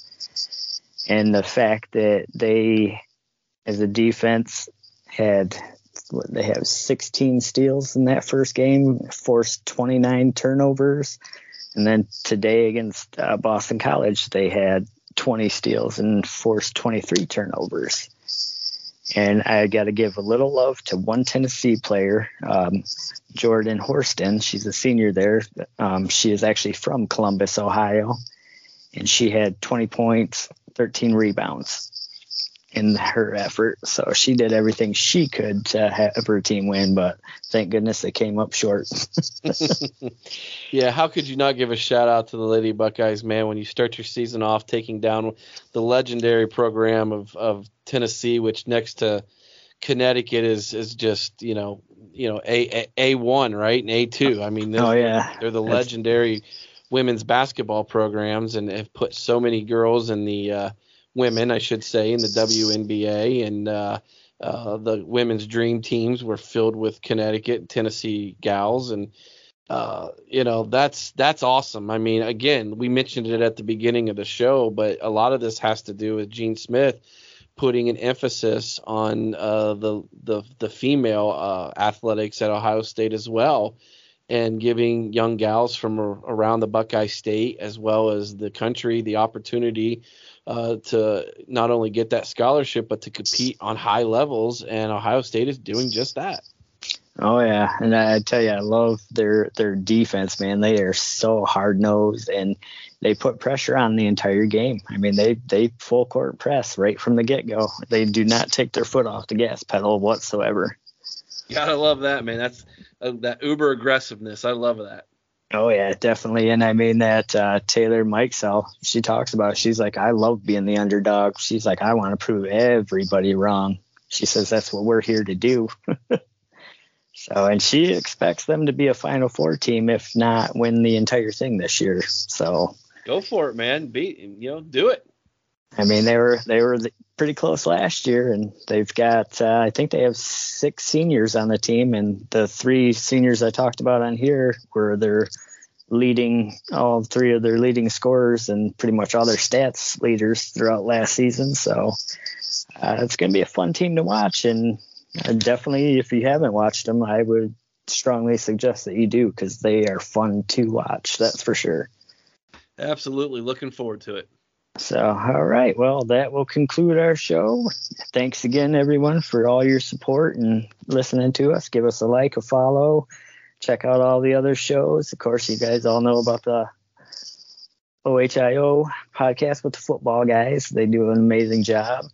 Speaker 2: And the fact that they, as a defense, had they have 16 steals in that first game, forced 29 turnovers, and then today against uh, Boston College, they had 20 steals and forced 23 turnovers. And I got to give a little love to one Tennessee player, um, Jordan Horston. She's a senior there. Um, she is actually from Columbus, Ohio, and she had 20 points, 13 rebounds in her effort. So she did everything she could to have her team win, but thank goodness they came up short. *laughs*
Speaker 1: yeah, how could you not give a shout out to the Lady Buckeyes, man, when you start your season off taking down the legendary program of, of Tennessee, which next to Connecticut is is just, you know, you know, A A one, right? And A two. I mean,
Speaker 2: oh yeah.
Speaker 1: They're the legendary women's basketball programs and have put so many girls in the uh, women, I should say, in the WNBA, and uh, uh, the women's dream teams were filled with Connecticut, Tennessee gals, and uh, you know that's that's awesome. I mean, again, we mentioned it at the beginning of the show, but a lot of this has to do with Gene Smith putting an emphasis on uh, the the the female uh, athletics at Ohio State as well, and giving young gals from around the Buckeye State as well as the country the opportunity uh, to not only get that scholarship but to compete on high levels, and Ohio State is doing just that.
Speaker 2: Oh yeah, and I tell you, I love their their defense, man. They are so hard nosed and they put pressure on the entire game. I mean, they they full court press right from the get go. They do not take their foot off the gas pedal whatsoever.
Speaker 1: Gotta love that, man. That's uh, that uber aggressiveness. I love that.
Speaker 2: Oh yeah, definitely. And I mean that uh, Taylor Mikesell, she talks about. She's like, I love being the underdog. She's like, I want to prove everybody wrong. She says that's what we're here to do. *laughs* so, and she expects them to be a Final Four team, if not win the entire thing this year. So,
Speaker 1: go for it, man. Be you know, do it.
Speaker 2: I mean, they were they were pretty close last year, and they've got uh, I think they have six seniors on the team, and the three seniors I talked about on here were their leading all three of their leading scorers and pretty much all their stats leaders throughout last season. So uh, it's going to be a fun team to watch, and uh, definitely if you haven't watched them, I would strongly suggest that you do because they are fun to watch. That's for sure.
Speaker 1: Absolutely, looking forward to it.
Speaker 2: So, all right. Well, that will conclude our show. Thanks again, everyone, for all your support and listening to us. Give us a like, a follow. Check out all the other shows. Of course, you guys all know about the OHIO podcast with the football guys. They do an amazing job.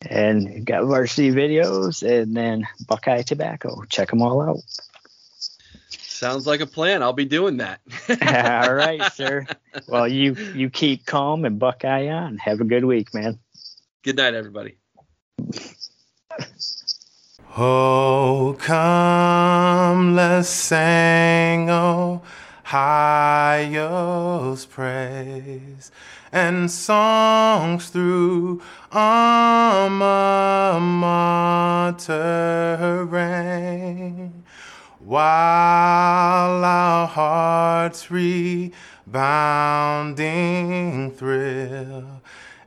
Speaker 2: And got varsity videos and then Buckeye Tobacco. Check them all out.
Speaker 1: Sounds like a plan. I'll be doing that. *laughs*
Speaker 2: All right, *laughs* sir. Well, you you keep calm and Buckeye on. Have a good week, man.
Speaker 1: Good night, everybody.
Speaker 3: Oh, come, let's sing, oh, highest praise and songs through alma mater reign while our hearts rebounding thrill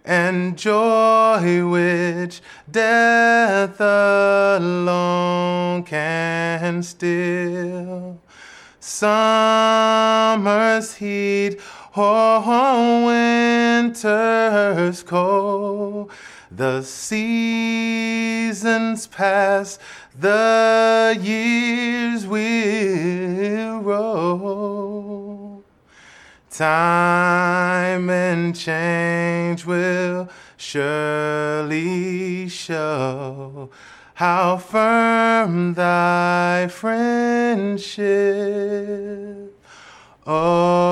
Speaker 3: and joy which death alone can still. Summer's heat or winter's cold, the seasons pass the years will roll. Time and change will surely show how firm thy friendship. Ohio.